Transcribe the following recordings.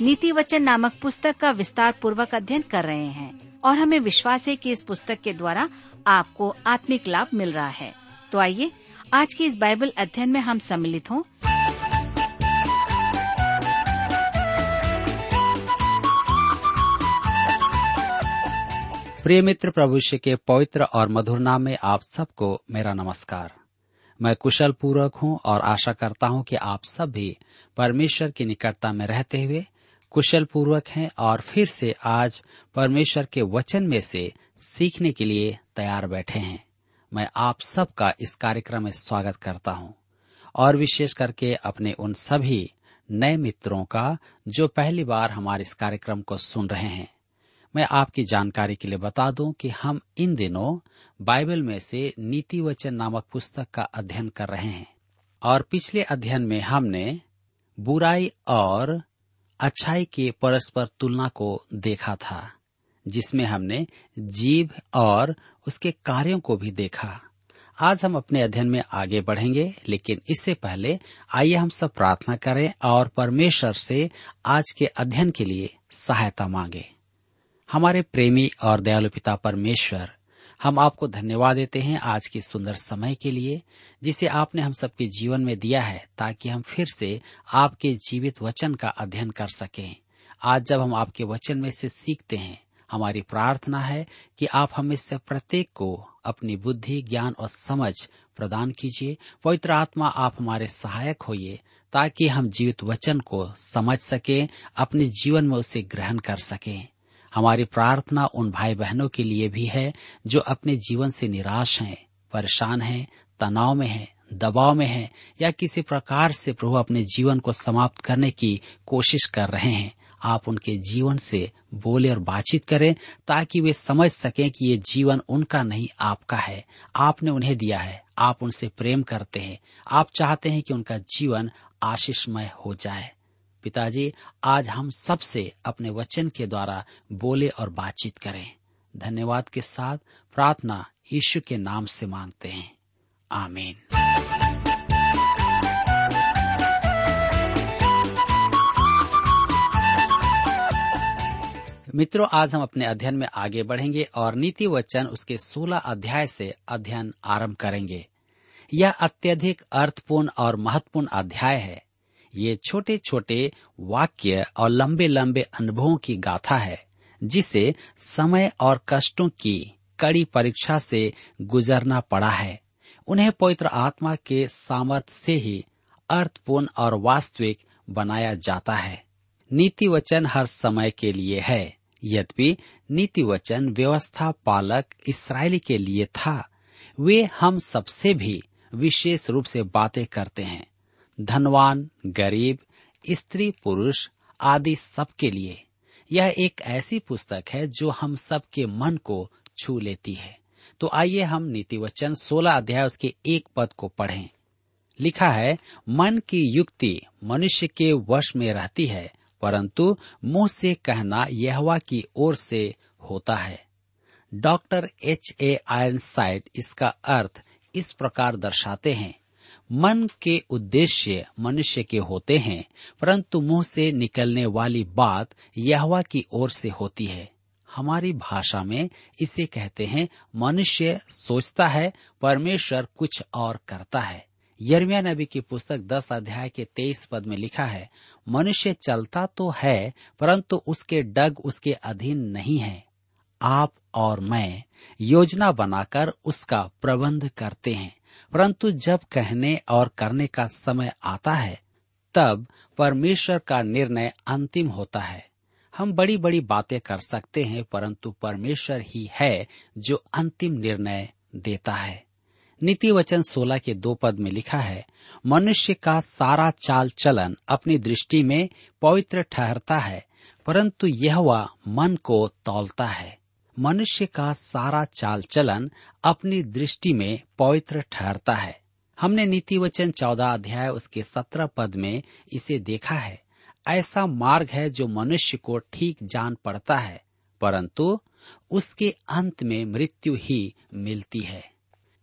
नीति वचन नामक पुस्तक का विस्तार पूर्वक अध्ययन कर रहे हैं और हमें विश्वास है कि इस पुस्तक के द्वारा आपको आत्मिक लाभ मिल रहा है। तो आइए, आज के इस बाइबल अध्ययन में हम सम्मिलित हों। प्रिय मित्र प्रभुष्य के पवित्र और मधुर नाम में आप सबको मेरा नमस्कार। मैं कुशल पूर्वक हूँ और आशा करता हूँ कि आप सब भी परमेश्वर की निकटता में रहते हुए कुशल पूर्वक हैं और फिर से आज परमेश्वर के वचन में से सीखने के लिए तैयार बैठे हैं। मैं आप सबका इस कार्यक्रम में स्वागत करता हूँ और विशेष करके अपने उन सभी नए मित्रों का जो पहली बार हमारे इस कार्यक्रम को सुन रहे हैं। मैं आपकी जानकारी के लिए बता दूँ कि हम इन दिनों बाइबल में से नीति वचन नामक पुस्तक का अध्ययन कर रहे हैं और पिछले अध्ययन में हमने बुराई और अच्छाई के परस्पर तुलना को देखा था, जिसमें हमने जीव और उसके कार्यों को भी देखा। आज हम अपने अध्ययन में आगे बढ़ेंगे, लेकिन इससे पहले आइए हम सब प्रार्थना करें और परमेश्वर से आज के अध्ययन के लिए सहायता मांगे। हमारे प्रेमी और दयालु पिता परमेश्वर हम आपको धन्यवाद देते हैं आज के सुंदर समय के लिए, जिसे आपने हम सबके जीवन में दिया है, ताकि हम फिर से आपके जीवित वचन का अध्ययन कर सकें। आज जब हम आपके वचन में से सीखते हैं, हमारी प्रार्थना है कि आप हमें से प्रत्येक को अपनी बुद्धि, ज्ञान और समझ प्रदान कीजिए। पवित्र आत्मा, आप हमारे सहायक होइए, ताकि हम जीवित वचन को समझ सकें, अपने जीवन में उसे ग्रहण कर सकें। हमारी प्रार्थना उन भाई बहनों के लिए भी है जो अपने जीवन से निराश हैं, परेशान हैं, तनाव में हैं, दबाव में हैं या किसी प्रकार से प्रभु अपने जीवन को समाप्त करने की कोशिश कर रहे हैं। आप उनके जीवन से बोले और बातचीत करें ताकि वे समझ सकें कि ये जीवन उनका नहीं आपका है। आपने उन्हें दिया है। आप उनसे प्रेम करते हैं। आप चाहते हैं कि उनका जीवन आशीषमय हो जाए। पिताजी, आज हम सबसे अपने वचन के द्वारा बोले और बातचीत करें। धन्यवाद के साथ प्रार्थना यीशु के नाम से मांगते हैं। आमीन। मित्रों, आज हम अपने अध्ययन में आगे बढ़ेंगे और नीति वचन उसके 16 अध्याय से अध्ययन आरंभ करेंगे। यह अत्यधिक अर्थपूर्ण और महत्वपूर्ण अध्याय है। ये छोटे छोटे वाक्य और लंबे लंबे अनुभवों की गाथा है, जिसे समय और कष्टों की कड़ी परीक्षा से गुजरना पड़ा है। उन्हें पवित्र आत्मा के सामर्थ्य से ही अर्थपूर्ण और वास्तविक बनाया जाता है। नीति वचन हर समय के लिए है। यद्यपि नीति वचन व्यवस्था पालक इसराइली के लिए था, वे हम सबसे भी विशेष रूप से बातें करते हैं। धनवान, गरीब, स्त्री, पुरुष आदि सबके लिए यह एक ऐसी पुस्तक है जो हम सबके मन को छू लेती है। तो आइए हम नीति वचन सोलह अध्याय उसके एक पद को पढ़ें। लिखा है, मन की युक्ति मनुष्य के वश में रहती है, परंतु मुँह से कहना यहवा की ओर से होता है। Doctor H A Ironside इसका अर्थ इस प्रकार दर्शाते हैं मन के उद्देश्य मनुष्य के होते हैं, परंतु मुँह से निकलने वाली बात यहवा की ओर से होती है। हमारी भाषा में इसे कहते हैं, मनुष्य सोचता है, परमेश्वर कुछ और करता है। यर्मिया नबी की पुस्तक दस अध्याय के तेईस पद में लिखा है, मनुष्य चलता तो है, परंतु उसके डग उसके अधीन नहीं है। आप और मैं योजना बनाकर उसका प्रबंध करते हैं। परंतु जब कहने और करने का समय आता है, तब परमेश्वर का निर्णय अंतिम होता है। हम बड़ी बड़ी बातें कर सकते हैं, परंतु परमेश्वर ही है जो अंतिम निर्णय देता है। नीति वचन सोलह के दो पद में लिखा है, मनुष्य का सारा चाल चलन अपनी दृष्टि में पवित्र ठहरता है, परंतु यह मन को तौलता है। मनुष्य का सारा चाल चलन अपनी दृष्टि में पवित्र ठहरता है। हमने नीति वचन चौदह अध्याय उसके सत्रह पद में इसे देखा है। ऐसा मार्ग है जो मनुष्य को ठीक जान पड़ता है, परंतु उसके अंत में मृत्यु ही मिलती है।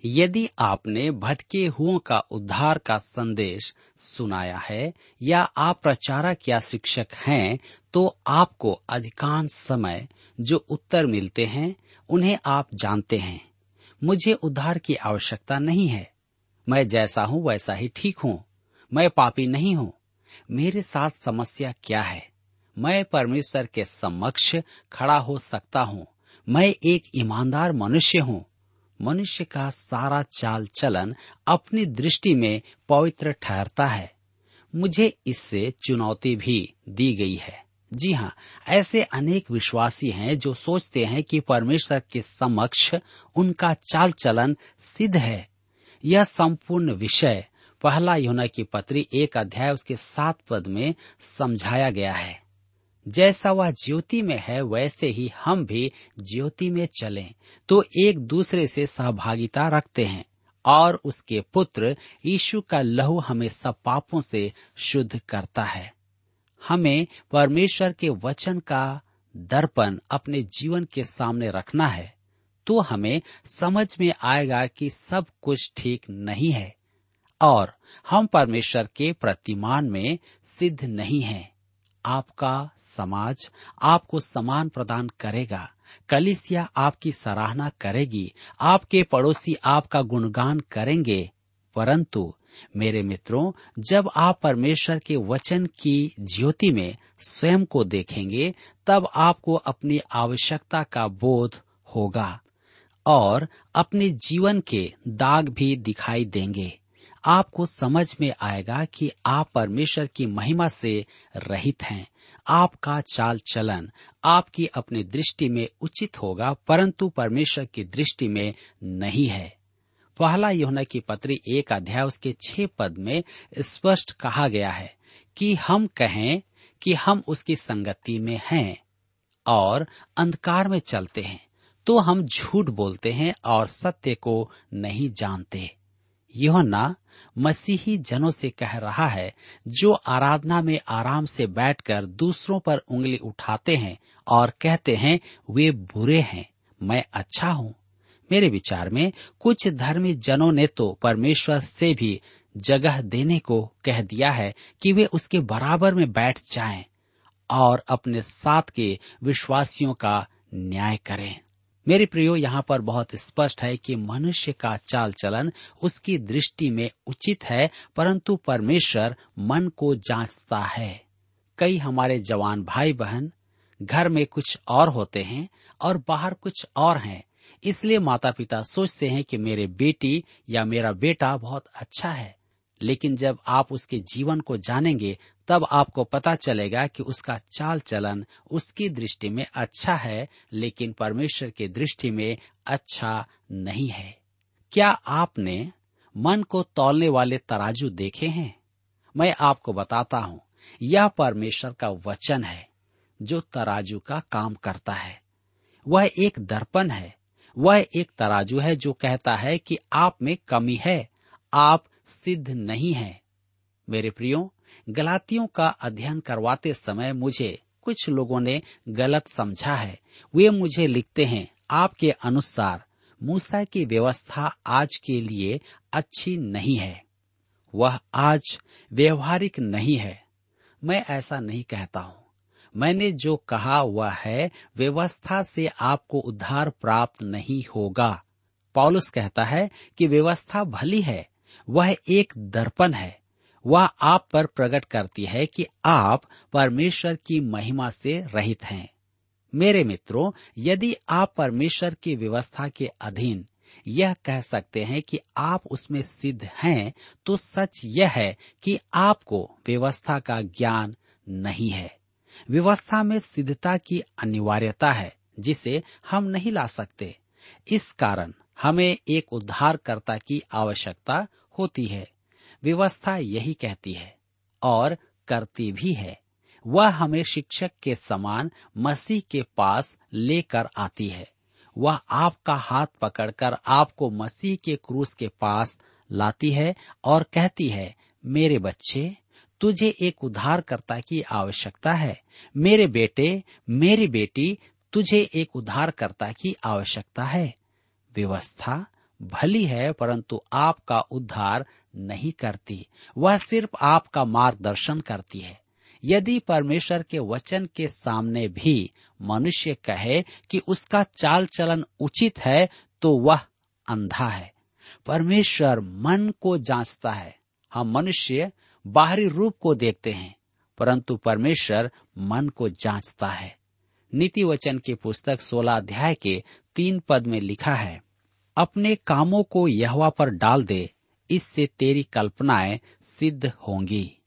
यदि आपने भटके हुओं का उद्धार का संदेश सुनाया है या आप प्रचारक या शिक्षक हैं तो आपको अधिकांश समय जो उत्तर मिलते हैं, उन्हें आप जानते हैं। मुझे उद्धार की आवश्यकता नहीं है। मैं जैसा हूँ, वैसा ही ठीक हूँ। मैं पापी नहीं हूँ। मेरे साथ समस्या क्या है? मैं परमेश्वर के समक्ष खड़ा हो सकता हूँ। मैं एक ईमानदार मनुष्य हूँ। मनुष्य का सारा चाल चलन अपनी दृष्टि में पवित्र ठहरता है। मुझे इससे चुनौती भी दी गई है। जी हाँ ऐसे अनेक विश्वासी हैं जो सोचते हैं कि परमेश्वर के समक्ष उनका चाल चलन सिद्ध है। यह संपूर्ण विषय, पहला योना की पत्री एक अध्याय उसके सात पद में समझाया गया है। जैसा वह ज्योति में है, वैसे ही हम भी ज्योति में चलें तो एक दूसरे से सहभागिता रखते हैं, और उसके पुत्र यीशु का लहू हमें सब पापों से शुद्ध करता है हमें परमेश्वर के वचन का दर्पण अपने जीवन के सामने रखना है तो हमें समझ में आएगा कि सब कुछ ठीक नहीं है, और हम परमेश्वर के प्रतिमान में सिद्ध नहीं हैं। आपका समाज आपको सम्मान प्रदान करेगा। कलिसिया आपकी सराहना करेगी। आपके पड़ोसी आपका गुणगान करेंगे। परंतु, मेरे मित्रों, जब आप परमेश्वर के वचन की ज्योति में स्वयं को देखेंगे, तब आपको अपनी आवश्यकता का बोध होगा और अपने जीवन के दाग भी दिखाई देंगे। आपको समझ में आएगा कि आप परमेश्वर की महिमा से रहित हैं। आपका चाल चलन, आपकी अपनी दृष्टि में उचित होगा, परंतु परमेश्वर की दृष्टि में नहीं है। पहला योना की पत्री एक अध्याय उसके छह पद में स्पष्ट कहा गया है कि हम कहें कि हम उसकी संगति में हैं और अंधकार में चलते हैं तो हम झूठ बोलते हैं और सत्य को नहीं जानते। योना मसीही जनों से कह रहा है, जो आराधना में आराम से बैठकर दूसरों पर उंगली उठाते हैं और कहते हैं, वे बुरे हैं, मैं अच्छा हूँ। मेरे विचार में कुछ धर्मी जनों ने तो परमेश्वर से भी जगह देने को कह दिया है कि वे उसके बराबर में बैठ जाएँ और अपने साथ के विश्वासियों का न्याय करें। मेरे प्रियो, यहाँ पर बहुत स्पष्ट है कि मनुष्य का चाल चलन उसकी दृष्टि में उचित है, परंतु परमेश्वर मन को जांचता है। कई हमारे जवान भाई बहन घर में कुछ और होते हैं और बाहर कुछ और हैं। इसलिए माता पिता सोचते हैं कि मेरे बेटी या मेरा बेटा बहुत अच्छा है। लेकिन जब आप उसके जीवन को जानेंगे, तब आपको पता चलेगा कि उसका चाल चलन उसकी दृष्टि में अच्छा है, लेकिन परमेश्वर की दृष्टि में अच्छा नहीं है। क्या आपने मन को तौलने वाले तराजू देखे हैं? मैं आपको बताता हूँ, यह परमेश्वर का वचन है, जो तराजू का काम करता है। वह एक दर्पण है, वह एक तराजू है जो कहता है कि आप में कमी है, आप सिद्ध नहीं है। मेरे प्रियो, गलातियों का अध्ययन करवाते समय मुझे कुछ लोगों ने गलत समझा है। वे मुझे लिखते हैं, आपके अनुसार, मूसा की व्यवस्था आज के लिए अच्छी नहीं है। वह आज व्यवहारिक नहीं है। मैं ऐसा नहीं कहता हूँ। मैंने जो कहा वह है, व्यवस्था से आपको उद्धार प्राप्त नहीं होगा। पॉलुस कहता है कि व्यवस्था भली है वह एक दर्पण है। वह आप पर प्रकट करती है कि आप परमेश्वर की महिमा से रहित हैं। मेरे मित्रों, यदि आप परमेश्वर की व्यवस्था के अधीन यह कह सकते हैं कि आप उसमें सिद्ध हैं तो सच यह है कि आपको व्यवस्था का ज्ञान नहीं है। व्यवस्था में सिद्धता की अनिवार्यता है, जिसे हम नहीं ला सकते। इस कारण हमें एक उद्धारकर्ता की आवश्यकता होती है। व्यवस्था यही कहती है और करती भी है। वह हमें शिक्षक के समान मसीह के पास लेकर आती है। वह आपका हाथ पकड़कर आपको मसीह के क्रूस के पास लाती है और कहती है, मेरे बच्चे, तुझे एक उद्धारकर्ता की आवश्यकता है। मेरे बेटे, मेरी बेटी, तुझे एक उद्धारकर्ता की आवश्यकता है। व्यवस्था भली है, परंतु आपका उद्धार नहीं करती। वह सिर्फ़ आपका मार्गदर्शन करती है। यदि परमेश्वर के वचन के सामने भी मनुष्य कहे कि उसका चाल चलन उचित है तो वह अंधा है। परमेश्वर मन को जांचता है। हम मनुष्य बाहरी रूप को देखते हैं, परंतु परमेश्वर मन को जांचता है। नीति वचन की पुस्तक सोलह अध्याय के तीन पद में लिखा है अपने कामों को यहवा पर डाल दे, इससे तेरी कल्पनाएँ सिद्ध होंगी।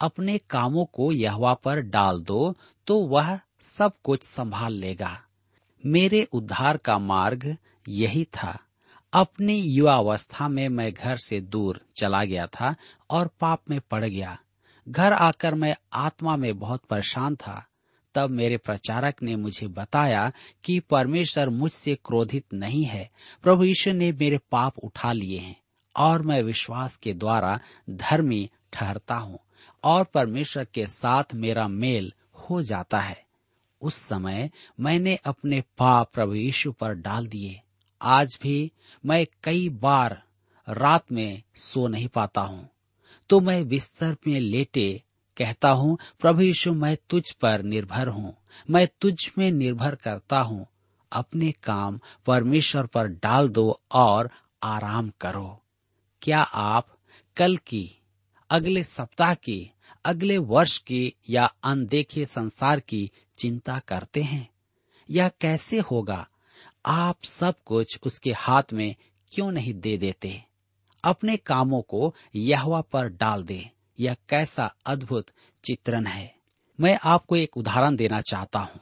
अपने कामों को यहवा पर डाल दो तो वह सब कुछ संभाल लेगा। मेरे उद्धार का मार्ग यही था। अपनी युवावस्था में मैं घर से दूर चला गया था और पाप में पड़ गया। घर आकर मैं आत्मा में बहुत परेशान था। तब मेरे प्रचारक ने मुझे बताया कि परमेश्वर मुझसे क्रोधित नहीं है। प्रभु ईश्वर ने मेरे पाप उठा लिए हैं और मैं विश्वास के द्वारा धर्मी ठहरता हूँ और परमेश्वर के साथ मेरा मेल हो जाता है। उस समय मैंने अपने पाप प्रभु यीशु पर डाल दिए। आज भी मैं कई बार रात में सो नहीं पाता हूँ। तो मैं बिस्तर में लेटे कहता हूँ, प्रभु यीशु, मैं तुझ पर निर्भर हूँ। मैं तुझ में निर्भर करता हूँ। अपने काम परमेश्वर पर डाल दो और आराम करो। क्या आप कल की, अगले सप्ताह की, अगले वर्ष की या अनदेखे संसार की चिंता करते हैं? यह कैसे होगा? आप सब कुछ उसके हाथ में क्यों नहीं दे देते? अपने कामों को यहवा पर डाल दे। यह कैसा अद्भुत चित्रण है। मैं आपको एक उदाहरण देना चाहता हूँ।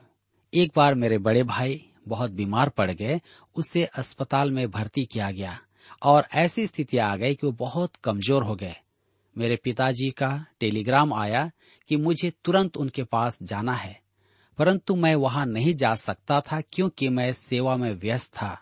एक बार मेरे बड़े भाई बहुत बीमार पड़ गए, उसे अस्पताल में भर्ती किया गया और ऐसी स्थिति आ गई कि वो बहुत कमज़ोर हो गए। मेरे पिताजी का टेलीग्राम आया कि मुझे तुरंत उनके पास जाना है, परंतु मैं वहाँ नहीं जा सकता था क्योंकि मैं सेवा में व्यस्त था।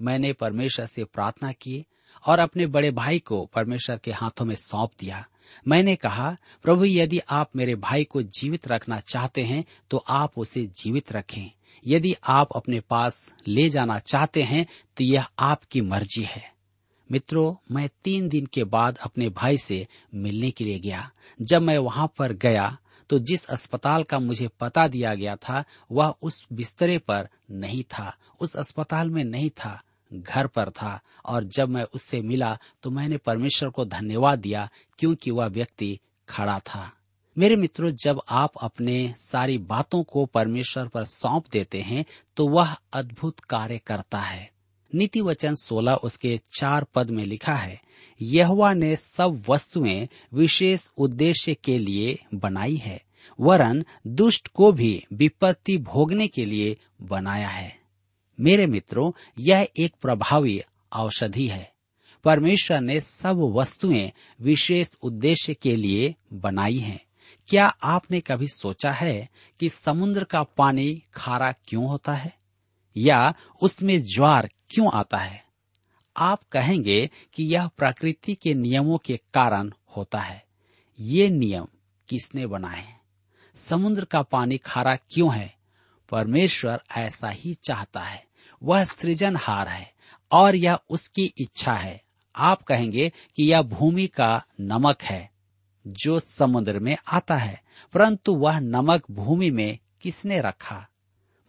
मैंने परमेश्वर से प्रार्थना की और अपने बड़े भाई को परमेश्वर के हाथों में सौंप दिया। मैंने कहा, प्रभु, यदि आप मेरे भाई को जीवित रखना चाहते हैं तो आप उसे जीवित रखें। यदि आप अपने पास ले जाना चाहते हैं तो यह आपकी मर्ज़ी है। मित्रों, मैं तीन दिन के बाद अपने भाई से मिलने के लिए गया। जब मैं वहाँ पर गया तो जिस अस्पताल का मुझे पता दिया गया था, वह उस बिस्तरे पर नहीं था, उस अस्पताल में नहीं था। घर पर था और जब मैं उससे मिला तो मैंने परमेश्वर को धन्यवाद दिया क्योंकि वह व्यक्ति खड़ा था। मेरे मित्रों, जब आप अपने सारी बातों को परमेश्वर पर सौंप देते हैं तो वह अद्भुत कार्य करता है। नीति वचन सोलह उसके चार पद में लिखा है, यहवा ने सब वस्तुएँ विशेष उद्देश्य के लिए बनाई है, वरन दुष्ट को भी विपत्ति भोगने के लिए बनाया है। मेरे मित्रों, यह एक प्रभावी औषधि है। परमेश्वर ने सब वस्तुएँ विशेष उद्देश्य के लिए बनाई हैं। क्या आपने कभी सोचा है कि समुद्र का पानी खारा क्यों होता है? या उसमें ज्वार क्यों आता है? आप कहेंगे कि यह प्रकृति के नियमों के कारण होता है। ये नियम किसने बनाए समुद्र का पानी खारा क्यों है? परमेश्वर ऐसा ही चाहता है। वह सृजनहार है और यह उसकी इच्छा है। आप कहेंगे कि यह भूमि का नमक है जो समुद्र में आता है, परंतु वह नमक भूमि में किसने रखा?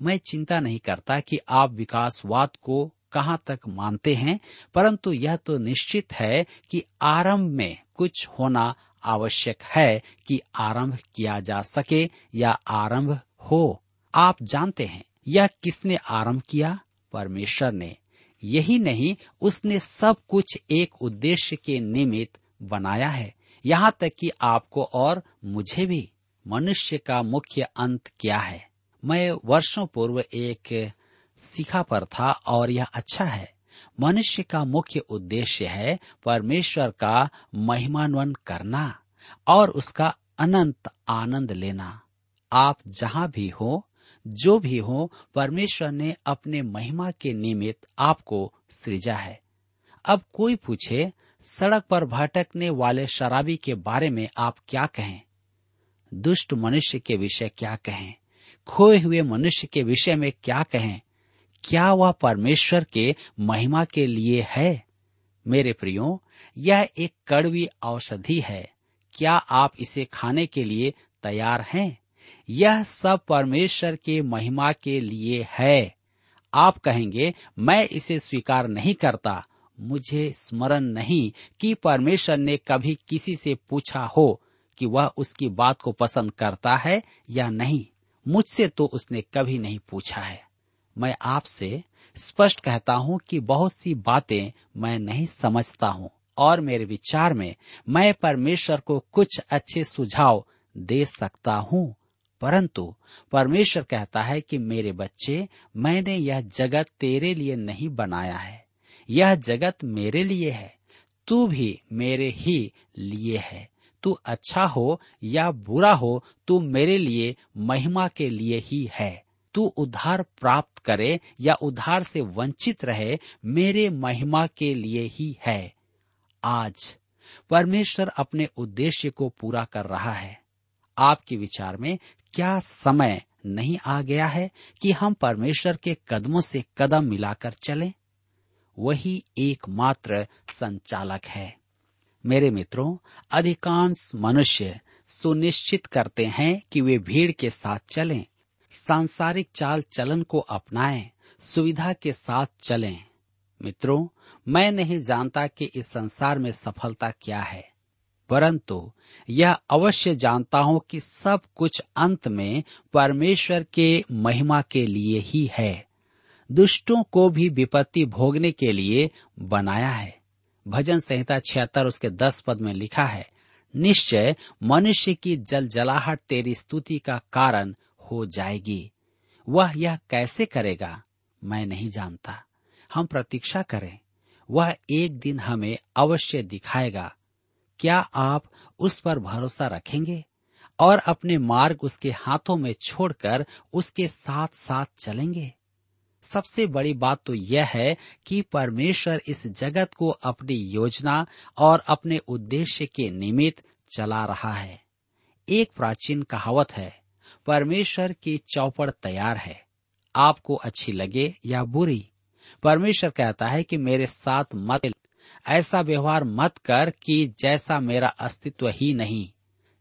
मैं चिंता नहीं करता कि आप विकासवाद को कहाँ तक मानते हैं, परंतु यह तो निश्चित है कि आरंभ में कुछ होना आवश्यक है कि आरंभ किया जा सके या आरंभ हो। आप जानते हैं यह किसने आरंभ किया? परमेश्वर ने। यही नहीं, उसने सब कुछ एक उद्देश्य के निमित्त बनाया है। यहाँ तक कि आपको और मुझे भी। मनुष्य का मुख्य अंत क्या है? मैं वर्षों पूर्व एक शिखा पर था और यह अच्छा है। मनुष्य का मुख्य उद्देश्य है परमेश्वर का महिमान्वन करना और उसका अनंत आनंद लेना। आप जहाँ भी हो जो भी हो, परमेश्वर ने अपने महिमा के निमित्त आपको सृजा है। अब कोई पूछे, सड़क पर भटकने वाले शराबी के बारे में आप क्या कहें? दुष्ट मनुष्य के विषय क्या कहें? खोए हुए मनुष्य के विषय में क्या कहें? क्या वह परमेश्वर के महिमा के लिए है? मेरे प्रियो, यह एक कड़वी औषधि है। क्या आप इसे खाने के लिए तैयार हैं? यह सब परमेश्वर के महिमा के लिए है। आप कहेंगे, मैं इसे स्वीकार नहीं करता। मुझे स्मरण नहीं कि परमेश्वर ने कभी किसी से पूछा हो कि वह उसकी बात को पसंद करता है या नहीं। मुझसे तो उसने कभी नहीं पूछा है। मैं आपसे स्पष्ट कहता हूँ कि बहुत सी बातें मैं नहीं समझता हूँ और मेरे विचार में मैं परमेश्वर को कुछ अच्छे सुझाव दे सकता हूँ। परंतु परमेश्वर कहता है कि मेरे बच्चे, मैंने यह जगत तेरे लिए नहीं बनाया है। यह जगत मेरे लिए है। तू भी मेरे ही लिए है। तू अच्छा हो या बुरा हो, तू मेरे लिए महिमा के लिए ही है। तू उद्धार प्राप्त करे या उद्धार से वंचित रहे, मेरे महिमा के लिए ही है। आज परमेश्वर अपने उद्देश्य को पूरा कर रहा है। आपके विचार में क्या समय नहीं आ गया है कि हम परमेश्वर के कदमों से कदम मिलाकर चलें? वही एकमात्र संचालक है मेरे मित्रों अधिकांश मनुष्य सुनिश्चित करते हैं कि वे भीड़ के साथ चलें, सांसारिक चाल चलन को अपनाएँ, सुविधा के साथ चलें। मित्रों मैं नहीं जानता कि इस संसार में सफलता क्या है परंतु यह अवश्य जानता हूँ कि सब कुछ अंत में परमेश्वर के महिमा के लिए ही है। दुष्टों को भी विपत्ति भोगने के लिए बनाया है। भजन संहिता छिहत्तर, उसके दस पद में लिखा है, निश्चय मनुष्य की जल जलाहट तेरी स्तुति का कारण हो जाएगी। वह यह कैसे करेगा, मैं नहीं जानता। हम प्रतीक्षा करें। वह एक दिन हमें अवश्य दिखाएगा क्या आप उस पर भरोसा रखेंगे और अपने मार्ग उसके हाथों में छोड़कर उसके साथ साथ चलेंगे? सबसे बड़ी बात तो यह है कि परमेश्वर इस जगत को अपनी योजना और अपने उद्देश्य के निमित्त चला रहा है। एक प्राचीन कहावत है, परमेश्वर की चौपड़ तैयार है। आपको अच्छी लगे या बुरी। परमेश्वर कहता है कि मेरे साथ मत ऐसा व्यवहार मत कर कि जैसा मेरा अस्तित्व ही नहीं।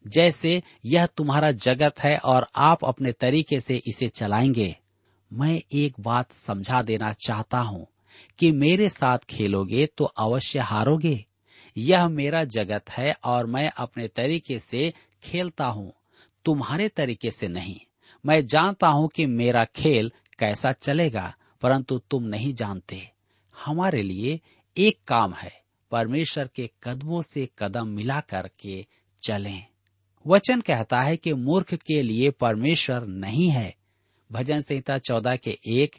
जैसे यह तुम्हारा जगत है और आप अपने तरीके से इसे चलाएँगे। मैं एक बात समझा देना चाहता हूँ कि मेरे साथ खेलोगे तो अवश्य हारोगे। यह मेरा जगत है और मैं अपने तरीके से खेलता हूँ, तुम्हारे तरीके से नहीं। मैं जानता हूँ कि मेरा खेल कैसा चलेगा, परंतु तुम नहीं जानते। हमारे लिए एक काम है, परमेश्वर के कदमों से कदम मिला करके चलें। वचन कहता है कि मूर्ख के लिए परमेश्वर नहीं है। भजन संहिता चौदह के एक,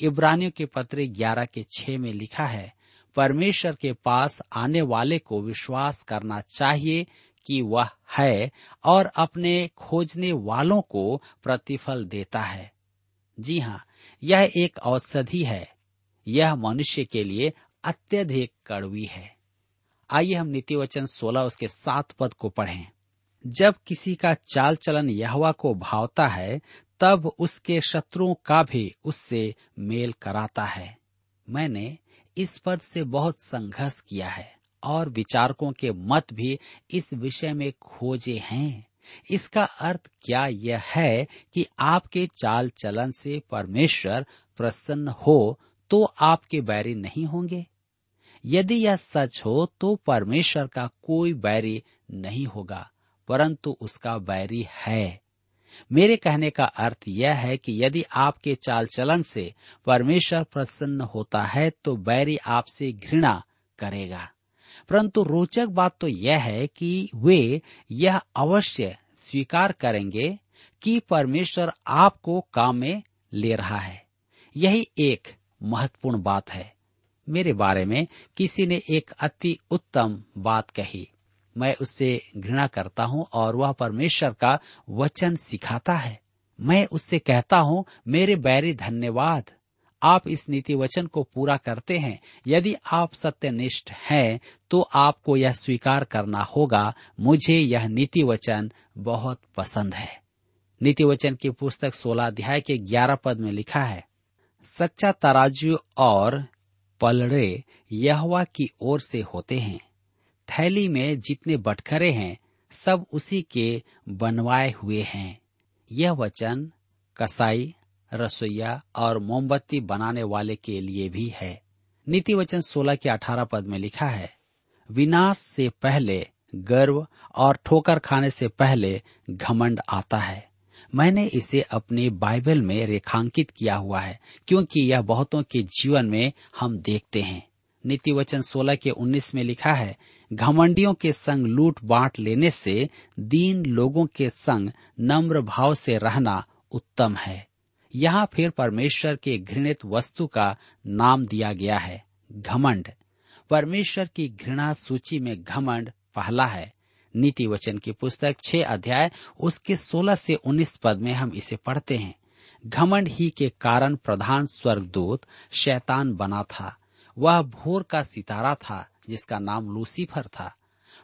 इब्रानियों के पत्र ग्यारह के छह में लिखा है, परमेश्वर के पास आने वाले को विश्वास करना चाहिए कि वह है और अपने खोजने वालों को प्रतिफल देता है। जी हाँ यह एक औषधि है। यह मनुष्य के लिए अत्यधिक कड़वी है। आइए हम नीति वचन सोलह उसके सात पद को पढ़ें। जब किसी का चाल चलन यहवा को भावता है, तब उसके शत्रुओं का भी उससे मेल कराता है। मैंने इस पद से बहुत संघर्ष किया है और विचारकों के मत भी इस विषय में खोजे हैं। इसका अर्थ क्या यह है कि आपके चाल चलन से परमेश्वर प्रसन्न हो तो आपके बैरी नहीं होंगे? यदि यह सच हो तो परमेश्वर का कोई बैरी नहीं होगा, परंतु उसका बैरी है। मेरे कहने का अर्थ यह है कि यदि आपके चाल चलन से परमेश्वर प्रसन्न होता है तो बैरी आपसे घृणा करेगा। परंतु रोचक बात तो यह है कि वे यह अवश्य स्वीकार करेंगे कि परमेश्वर आपको काम में ले रहा है। यही एक महत्वपूर्ण बात है। मेरे बारे में किसी ने एक अति उत्तम बात कही। मैं उससे घृणा करता हूँ और वह परमेश्वर का वचन सिखाता है। मैं उससे कहता हूँ, मेरे बैरी धन्यवाद। आप इस नीति वचन को पूरा करते हैं। यदि आप सत्यनिष्ठ हैं तो आपको यह स्वीकार करना होगा। मुझे यह नीति वचन बहुत पसंद है। नीति वचन की पुस्तक 16 अध्याय के 11 पद में लिखा है, सच्चा तराजू और पलड़े यहवा की ओर से होते हैं। थैली में जितने बटखरे हैं, सब उसी के बनवाए हुए हैं। यह वचन कसाई, रसोईया और मोमबत्ती बनाने वाले के लिए भी है। नीति वचन सोलह के अठारह पद में लिखा है, विनाश से पहले गर्व और ठोकर खाने से पहले घमंड आता है। मैंने इसे अपने बाइबल में रेखांकित किया हुआ है, क्योंकि यह बहुतों के जीवन में हम देखते हैं। नीति वचन सोलह के उन्नीस में लिखा है, घमंडियों के संग लूट बांट लेने से दीन लोगों के संग नम्र भाव से रहना उत्तम है। यहाँ फिर परमेश्वर के घृणित वस्तु का नाम दिया गया है, घमंड। परमेश्वर की घृणा सूची में घमंड पहला है नीति वचन की पुस्तक छह अध्याय, उसके सोलह से उन्नीस पद में हम इसे पढ़ते हैं। घमंड ही के कारण प्रधान स्वर्गदूत शैतान बना था। वह भोर का सितारा था, जिसका नाम लूसीफर था।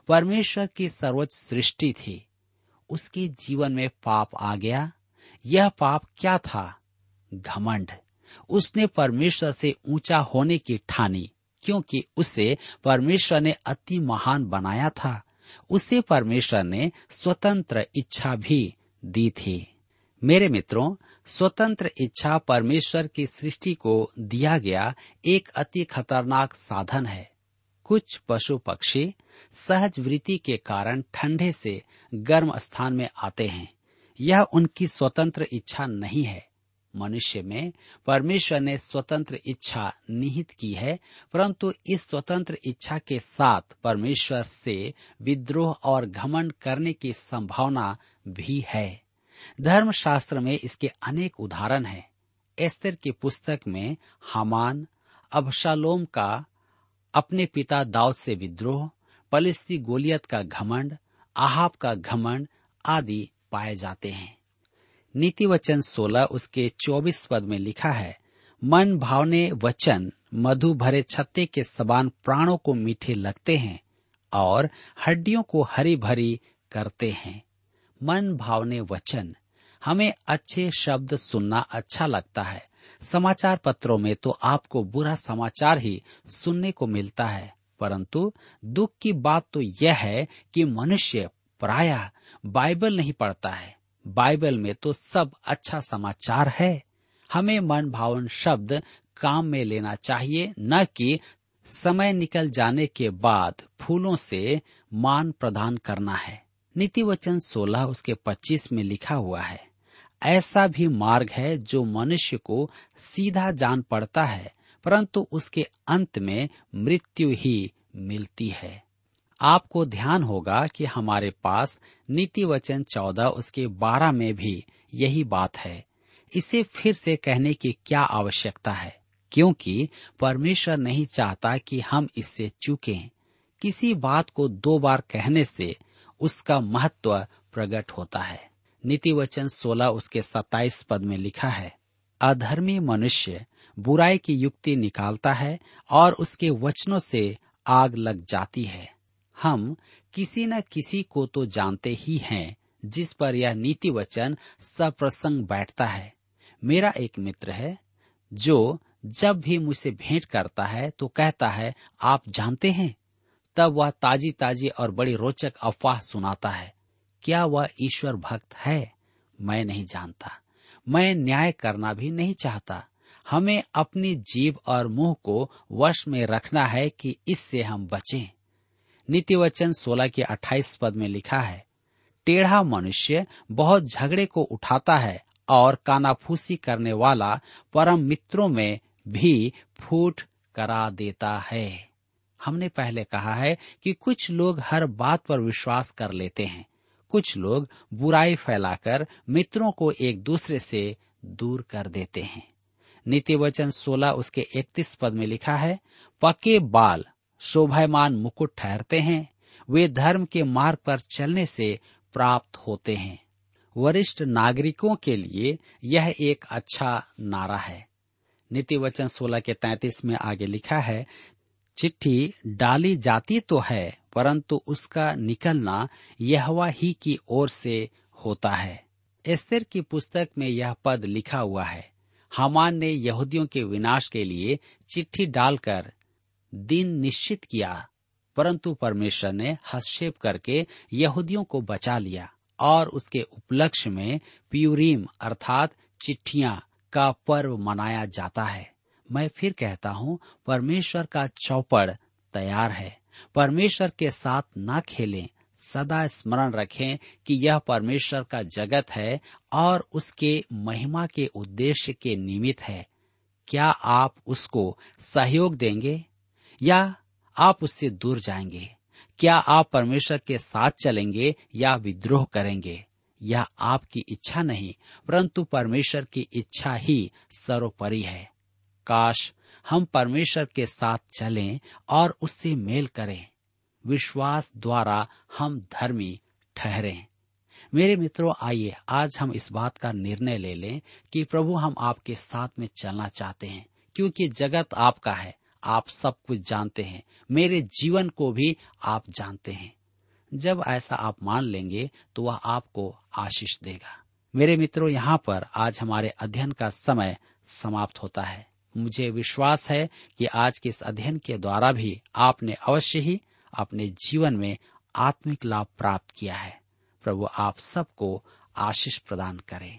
परमेश्वर की सर्वोच्च सृष्टि थी। उसके जीवन में पाप आ गया। यह पाप क्या था? घमंड। उसने परमेश्वर से ऊँचा होने की ठानी, क्योंकि उसे परमेश्वर ने अति महान बनाया था। उसे परमेश्वर ने स्वतंत्र इच्छा भी दी थी। मेरे मित्रों, स्वतंत्र इच्छा परमेश्वर की सृष्टि को दिया गया एक अति खतरनाक साधन है। कुछ पशु पक्षी सहज वृत्ति के कारण ठंडे से गर्म स्थान में आते हैं। यह उनकी स्वतंत्र इच्छा नहीं है। मनुष्य में परमेश्वर ने स्वतंत्र इच्छा निहित की है, परंतु इस स्वतंत्र इच्छा के साथ परमेश्वर से विद्रोह और घमंड करने की संभावना भी है धर्मशास्त्र में इसके अनेक उदाहरण हैं। एस्तर की पुस्तक में हमान, अबशालोम का अपने पिता दाऊद से विद्रोह पलिस्ती गोलियत का घमंड, आहाब का घमंड आदि पाए जाते हैं नीति वचन सोलह उसके चौबीस पद में लिखा है, मन भावने वचन, मधु भरे छत्ते के सबान प्राणों को मीठे लगते हैं और हड्डियों को हरी भरी करते हैं। मन भावने वचन, हमें अच्छे शब्द सुनना अच्छा लगता है। समाचार पत्रों में तो आपको बुरा समाचार ही सुनने को मिलता है, परंतु दुख की बात तो यह है कि मनुष्य प्राय बाइबल नहीं पढ़ता है। बाइबल में तो सब अच्छा समाचार है। हमें मन भावन शब्द काम में लेना चाहिए, न कि समय निकल जाने के बाद फूलों से मान प्रदान करना है। नीति वचन सोलह उसके पच्चीस में लिखा हुआ है, ऐसा भी मार्ग है जो मनुष्य को सीधा जान पड़ता है, परंतु उसके अंत में मृत्यु ही मिलती है। आपको ध्यान होगा कि हमारे पास नीति वचन चौदह उसके बारह में भी यही बात है। इसे फिर से कहने की क्या आवश्यकता है? क्योंकि परमेश्वर नहीं चाहता कि हम इससे चूकें। किसी बात को दो बार कहने से उसका महत्व प्रकट होता है। नीति वचन सोलह उसके सत्ताईस पद में लिखा है, अधर्मी मनुष्य बुराई की युक्ति निकालता है और उसके वचनों से आग लग जाती है। हम किसी न किसी को तो जानते ही हैं, जिस पर यह नीति वचन सप्रसंग बैठता है। मेरा एक मित्र है, जो जब भी मुझसे भेंट करता है तो कहता है, आप जानते हैं? तब वह ताजी ताजी और बड़ी रोचक अफवाह सुनाता है, क्या वह ईश्वर भक्त है? मैं नहीं जानता। मैं न्याय करना भी नहीं चाहता। हमें अपनी जीव और मुँह को वश में रखना है कि इससे हम बचें। नीति वचन सोलह के अट्ठाईस पद में लिखा है, टेढ़ा मनुष्य बहुत झगड़े को उठाता है और कानाफूसी करने वाला परम मित्रों में भी फूट करा देता है। हमने पहले कहा है कि कुछ लोग हर बात पर विश्वास कर लेते हैं। कुछ लोग बुराई फैलाकर मित्रों को एक दूसरे से दूर कर देते हैं। नीति वचन सोलह उसके इकतीस पद में लिखा है, पके बाल शोभायमान मुकुट ठहरते हैं, वे धर्म के मार्ग पर चलने से प्राप्त होते हैं। वरिष्ठ नागरिकों के लिए यह एक अच्छा नारा है। नीति वचन सोलह के तैतीस में आगे लिखा है, चिट्ठी डाली जाती तो है, परंतु उसका निकलना यहवा ही की ओर से होता है। एस्तर की पुस्तक में यह पद लिखा हुआ है, हमान ने यहूदियों के विनाश के लिए चिट्ठी डालकर दिन निश्चित किया, परंतु परमेश्वर ने हस्तक्षेप करके यहूदियों को बचा लिया और उसके उपलक्ष्य में प्यूरीम अर्थात चिट्ठियाँ का पर्व मनाया जाता है। मैं फिर कहता हूँ, परमेश्वर का चौपड़ तैयार है। परमेश्वर के साथ न खेलें, सदा स्मरण रखें कि यह परमेश्वर का जगत है और उसके महिमा के उद्देश्य के निमित्त है। क्या आप उसको सहयोग देंगे? या आप उससे दूर जाएँगे? क्या आप परमेश्वर के साथ चलेंगे या विद्रोह करेंगे? यह आपकी इच्छा नहीं, परंतु परमेश्वर की इच्छा ही सर्वोपरि है। काश हम परमेश्वर के साथ चलें और उससे मेल करें। विश्वास द्वारा हम धर्मी ठहरे। मेरे मित्रों, आइए आज हम इस बात का निर्णय ले लें कि प्रभु हम आपके साथ में चलना चाहते हैं, क्योंकि जगत आपका है। आप सब कुछ जानते हैं। मेरे जीवन को भी आप जानते हैं। जब ऐसा आप मान लेंगे तो वह आपको आशीष देगा। मेरे मित्रों, यहाँ पर आज हमारे अध्ययन का समय समाप्त होता है। मुझे विश्वास है कि आज के इस अध्ययन के द्वारा भी आपने अवश्य ही अपने जीवन में आत्मिक लाभ प्राप्त किया है। प्रभु आप सबको आशीष प्रदान करें।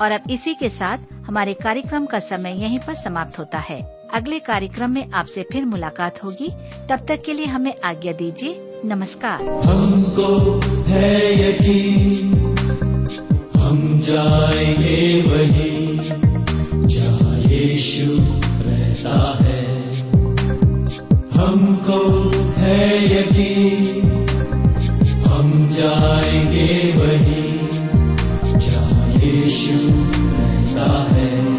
और अब इसी के साथ हमारे कार्यक्रम का समय यहीं पर समाप्त होता है। अगले कार्यक्रम में आपसे फिर मुलाकात होगी। तब तक के लिए हमें आज्ञा दीजिए। नमस्कार। हमको है यकीन, हम जाएँगे वहीं, जहाँ यीशु रहता है। हमको है यकीन, हम जाएँगे वहीं। यीशु रहता है